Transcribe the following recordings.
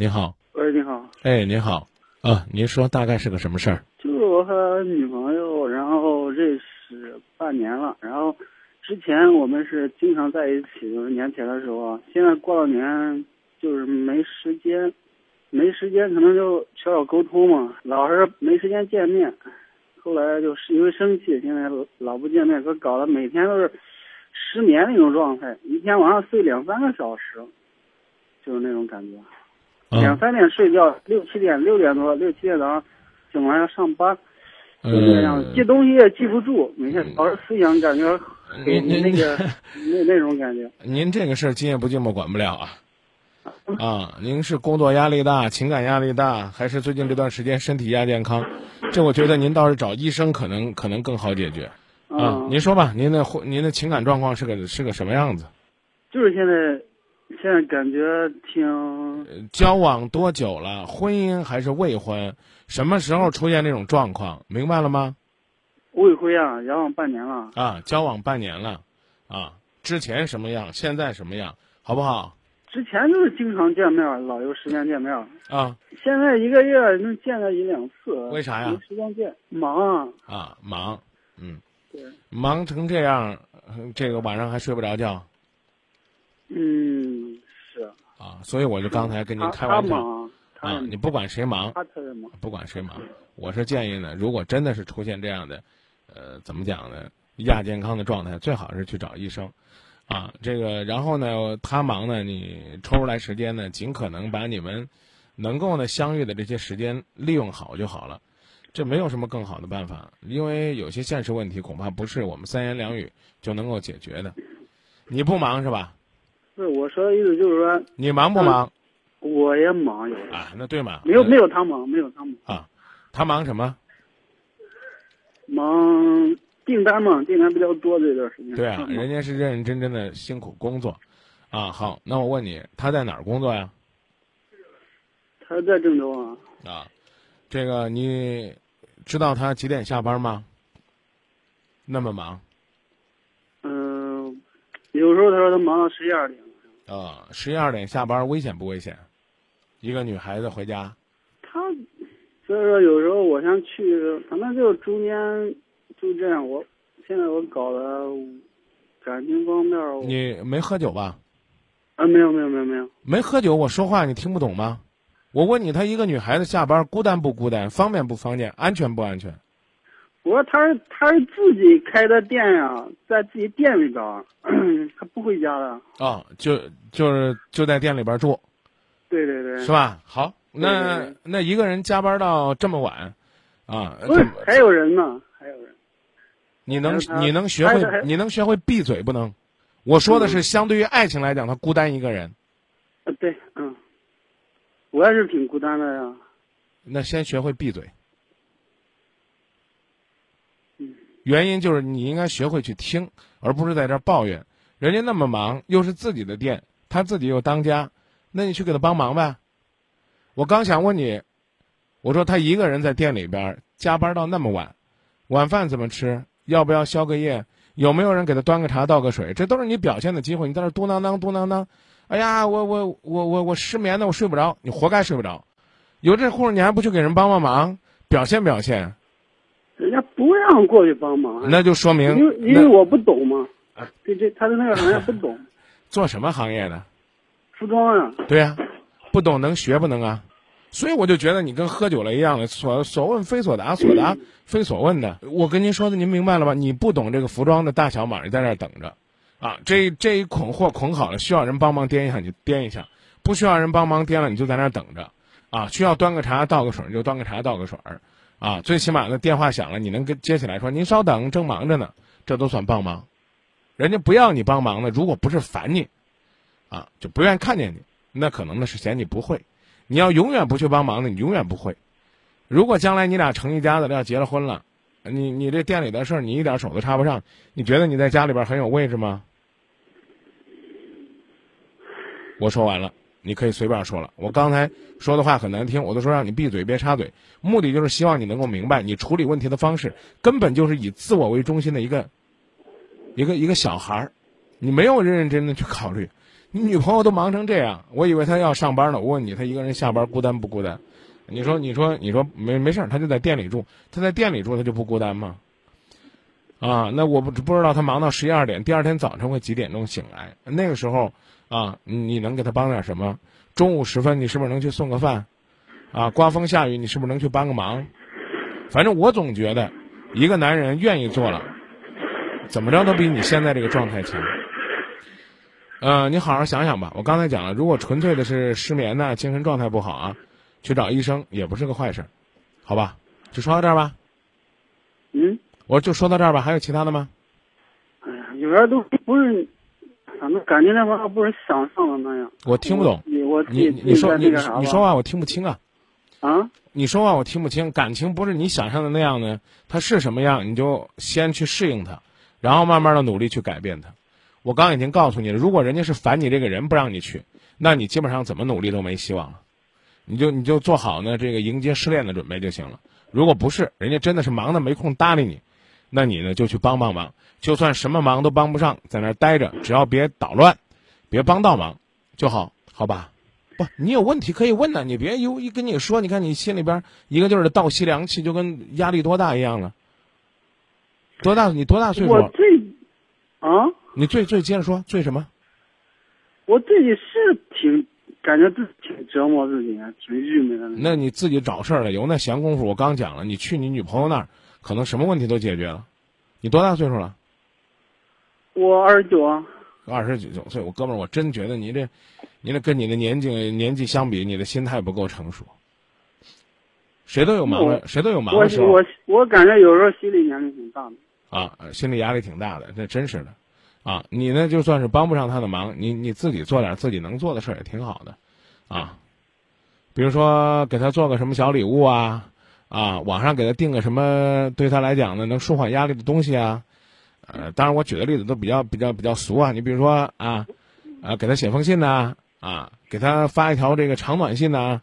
你好，喂，你好，哎，您好，啊，您说大概是个什么事儿？就是我和女朋友，然后认识半年了，然后之前我们是经常在一起，就是年前的时候啊，现在过了年就是没时间，没时间可能就缺少沟通嘛，老是没时间见面，后来就是因为生气，现在老不见面，可搞得每天都是失眠那种状态，一天晚上睡两三个小时，就是那种感觉。两啊，三点睡觉，六七点六点多六七点早上醒来要上班，就这样嗯，记东西也记不住，每天老是思想感觉很您您那个那那种感觉。您这个事儿今夜不寂寞管不了啊。啊，您是工作压力大、情感压力大，还是最近这段时间身体亚健康？这我觉得您倒是找医生可能可能更好解决啊。嗯，您说吧，您的婚您的情感状况是个是个什么样子？就是现在现在感觉挺呃交往多久了？婚姻还是未婚？什么时候出现这种状况？明白了吗？未婚啊，交往半年了。啊，交往半年了，啊，之前什么样，现在什么样，好不好？之前就是经常见面，老有时间见面。啊现在一个月能见个一两次。为啥呀没时间见，忙啊。啊，忙，嗯，对，忙成这样，呃这个晚上还睡不着觉嗯，是。啊，所以我就刚才跟您开玩笑啊，你不管谁忙。不管谁忙，我是建议呢，如果真的是出现这样的，呃，怎么讲呢，亚健康的状态，最好是去找医生，啊，这个，然后呢，他忙呢，你抽出来时间呢，尽可能把你们能够呢相遇的这些时间利用好就好了，这没有什么更好的办法，因为有些现实问题恐怕不是我们三言两语就能够解决的。你不忙是吧？不是我说的意思就是说，你忙不忙？我也忙有的，啊，那对嘛？没有没有有他忙，没有他忙，啊，他忙什么？忙订单嘛，订单比较多这段时间。对啊，人家是认认真真的辛苦工作，啊，好，那我问你，他在哪儿工作呀？他在郑州啊，啊，这个你知道他几点下班吗？那么忙嗯、有时候他说他忙到十一二点，啊，十一二点下班，危险不危险？一个女孩子回家，他所以说有时候我想去，反正就中间就这样，我现在我搞的感情方面，你没喝酒吧？啊没有没有没有没有，没喝酒，我说话你听不懂吗？我问你，她一个女孩子下班孤单不孤单？方便不方便？安全不安全？我说他是他是自己开的店呀，在自己店里边儿，他不回家的。啊，就就是就在店里边住，对对对，是吧？好，那那一个人加班到这么晚，啊，不是还有人呢，还有人。你能你能学会你能学会闭嘴不能？我说的是相对于爱情来讲，他孤单一个人，啊，对，嗯，我也是挺孤单的呀。那先学会闭嘴。嗯原因就是你应该学会去听，而不是在这抱怨。人家那么忙，又是自己的店，他自己又当家，那你去给他帮忙呗。我刚想问你，我说他一个人在店里边加班到那么晚，晚饭怎么吃？要不要宵个夜？有没有人给他端个茶倒个水？这都是你表现的机会。你在那嘟囔囔嘟囔囔，哎呀，我我我我我失眠呢，我睡不着，你活该睡不着。有这户你还不去给人帮帮忙，表现表现，人家不让过去帮忙，那就说明因为因为我不懂嘛。啊，对这他的那个行业不懂，做什么行业的？服装啊，对呀、不懂能学不能啊？所以我就觉得你跟喝酒了一样的，所所问非所答，所答 非所问的。我跟您说的，您明白了吧？你不懂这个服装的大小码，你在那儿等着，啊，这这一捆货捆好了，需要人帮忙掂一下你就掂一下，不需要人帮忙掂了你就在那儿等着，啊，需要端个茶倒个水你就端个茶倒个水儿，啊，最起码呢电话响了你能跟接起来说您稍等，正忙着呢，这都算帮忙。人家不要你帮忙呢，如果不是烦你，啊，就不愿意看见你，那可能呢是嫌你不会。你要永远不去帮忙的，你永远不会。如果将来你俩成一家子了，要结了婚了，你你这店里的事儿你一点手都插不上，你觉得你在家里边很有位置吗？我说完了，你可以随便说了。我刚才说的话很难听，我都说让你闭嘴，别插嘴，目的就是希望你能够明白，你处理问题的方式根本就是以自我为中心的一个一个一个小孩儿，你没有认认真真的去考虑。你女朋友都忙成这样，我以为她要上班呢。我问你，她一个人下班孤单不孤单？你说，你说，你说没没事儿，她就在店里住，她在店里住，她就不孤单吗？啊，那我不不知道他忙到十一二点，第二天早晨会几点钟醒来？那个时候啊，你能给他帮点什么？中午时分，你是不是能去送个饭？啊，刮风下雨，你是不是能去帮个忙？反正我总觉得，一个男人愿意做了，怎么着都比你现在这个状态强。呃，你好好想想吧。我刚才讲了，如果纯粹的是失眠呢，精神状态不好啊，去找医生也不是个坏事，好吧？就说到这儿吧。嗯，我就说到这儿吧。还有其他的吗？哎呀，有人都不是，反正感觉那玩意儿不是想象的那样。我听不懂。你我你你说你你说话我听不清啊。啊？你说话我听不清。感情不是你想象的那样呢，它是什么样，你就先去适应它，然后慢慢的努力去改变它。我刚已经告诉你了，如果人家是烦你这个人不让你去，那你基本上怎么努力都没希望了。你就你就做好呢这个迎接失恋的准备就行了。如果不是，人家真的是忙的没空搭理你，那你呢就去帮帮忙。就算什么忙都帮不上，在那儿待着，只要别捣乱，别帮倒忙就好，好吧？不，你有问题可以问呢，你别一一跟你说，你看你心里边一个劲儿的倒吸凉气，就跟压力多大一样了。多大？你多大岁数？我最啊。你最最接着说最什么？我自己是挺感觉自己挺折磨自己，挺郁闷的。那你自己找事儿了，有那闲工夫？我刚讲了，你去你女朋友那儿，可能什么问题都解决了。你多大岁数了？我二十九啊。二十九岁，我哥们儿，我真觉得你这，你这跟你的年纪年纪相比，你的心态不够成熟。谁都有忙的，谁都有忙的时候。我我我感觉有时候心理压力挺大的。啊，心理压力挺大的，那真是的。啊，你呢？就算是帮不上他的忙，你你自己做点自己能做的事儿也挺好的，啊，比如说给他做个什么小礼物啊，啊，网上给他订个什么对他来讲呢能舒缓压力的东西啊，呃，当然我举的例子都比较比较比较俗啊，你比如说啊，啊，给他写封信呐，啊，给他发一条这个长短信呐，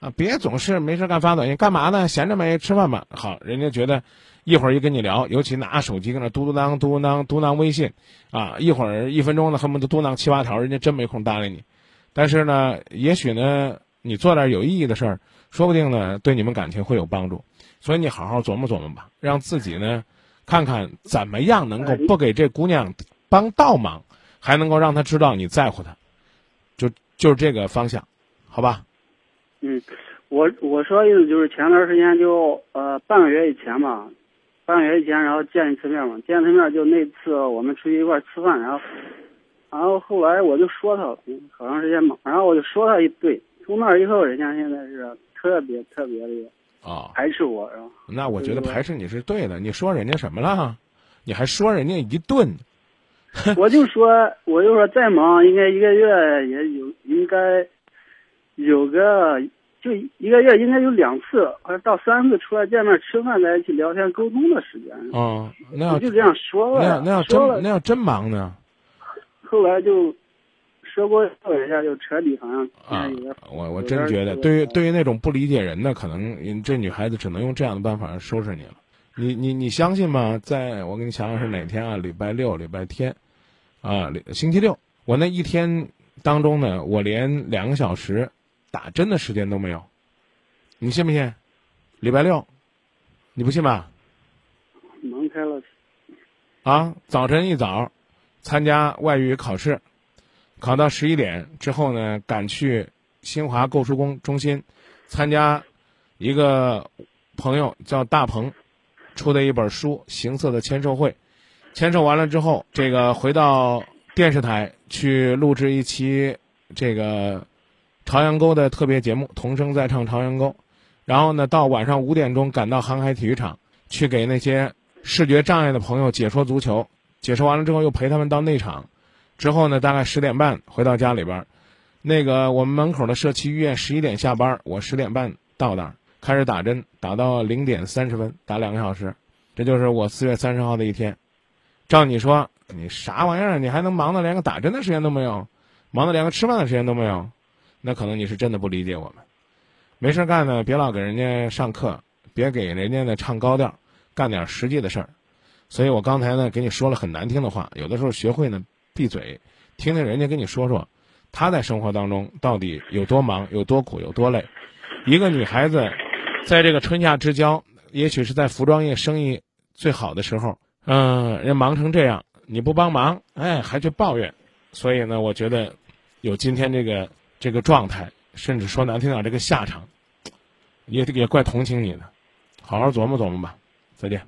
啊，别总是没事干发短信，干嘛呢？闲着没？吃饭吧。好，人家觉得。一会儿一跟你聊，尤其拿手机搁那嘟嘟囔、嘟嘟当、嘟囔微信，啊，一会儿一分钟呢，恨不得嘟囔七八条，人家真没空搭理你。但是呢，也许呢，你做点有意义的事儿，说不定呢，对你们感情会有帮助。所以你好好琢磨琢磨吧，让自己呢，看看怎么样能够不给这姑娘帮倒忙，还能够让她知道你在乎她，就就是这个方向，好吧？嗯，我我说的意思就是前段时间就呃半个月以前吧。半个月以前，然后见一次面嘛，见一次面就那次我们出去一块吃饭，然后，然后后来我就说他了，好长时间嘛，然后我就说他一堆，从那以后，人家现在是特别特别的啊排斥我，然后那我觉得排斥你是对的，你说人家什么了？你还说人家一顿，我就说我就说再忙，应该一个月也有应该有个。就一个月应该有两次或者到三次出来见面吃饭在一起聊天沟通的时间。哦，那要就这样说了。那要那要真那要真忙呢？后来就说过一下，就彻底好像啊，我我真觉得，对于对于那种不理解人的，可能这女孩子只能用这样的办法收拾你了。你你你相信吗？在我给你想想是哪天啊？礼拜六、礼拜天，啊，星期六，我那一天当中呢，我连两个小时。打针的时间都没有，你信不信？礼拜六，你不信吧？忙开了。啊，早晨一早参加外语考试，考到十一点之后呢，赶去新华购书工中心参加一个朋友叫大鹏出的一本书《行色的签售会》，签售完了之后，这个回到电视台去录制一期这个。朝阳沟的特别节目《童声在唱朝阳沟》，然后呢，到晚上五点钟赶到航海体育场，去给那些视觉障碍的朋友解说足球。解说完了之后，又陪他们到内场。之后呢，大概十点半回到家里边，那个我们门口的社区医院十一点下班，我十点半到那儿开始打针，打到零点三十分，打两个小时。这就是我四月三十号的一天。照你说，你啥玩意儿？你还能忙的连个打针的时间都没有，忙的连个吃饭的时间都没有？那可能你是真的不理解我们，没事干呢，别老给人家上课，别给人家呢唱高调，干点实际的事儿。所以我刚才呢给你说了很难听的话，有的时候学会呢闭嘴，听听人家跟你说说，她在生活当中到底有多忙、有多苦、有多累。一个女孩子，在这个春夏之交，也许是在服装业生意最好的时候，嗯、人忙成这样，你不帮忙，哎，还去抱怨，所以呢，我觉得有今天这个这个状态，甚至说难听点，这个下场，也也怪同情你的，好好琢磨琢磨吧，再见。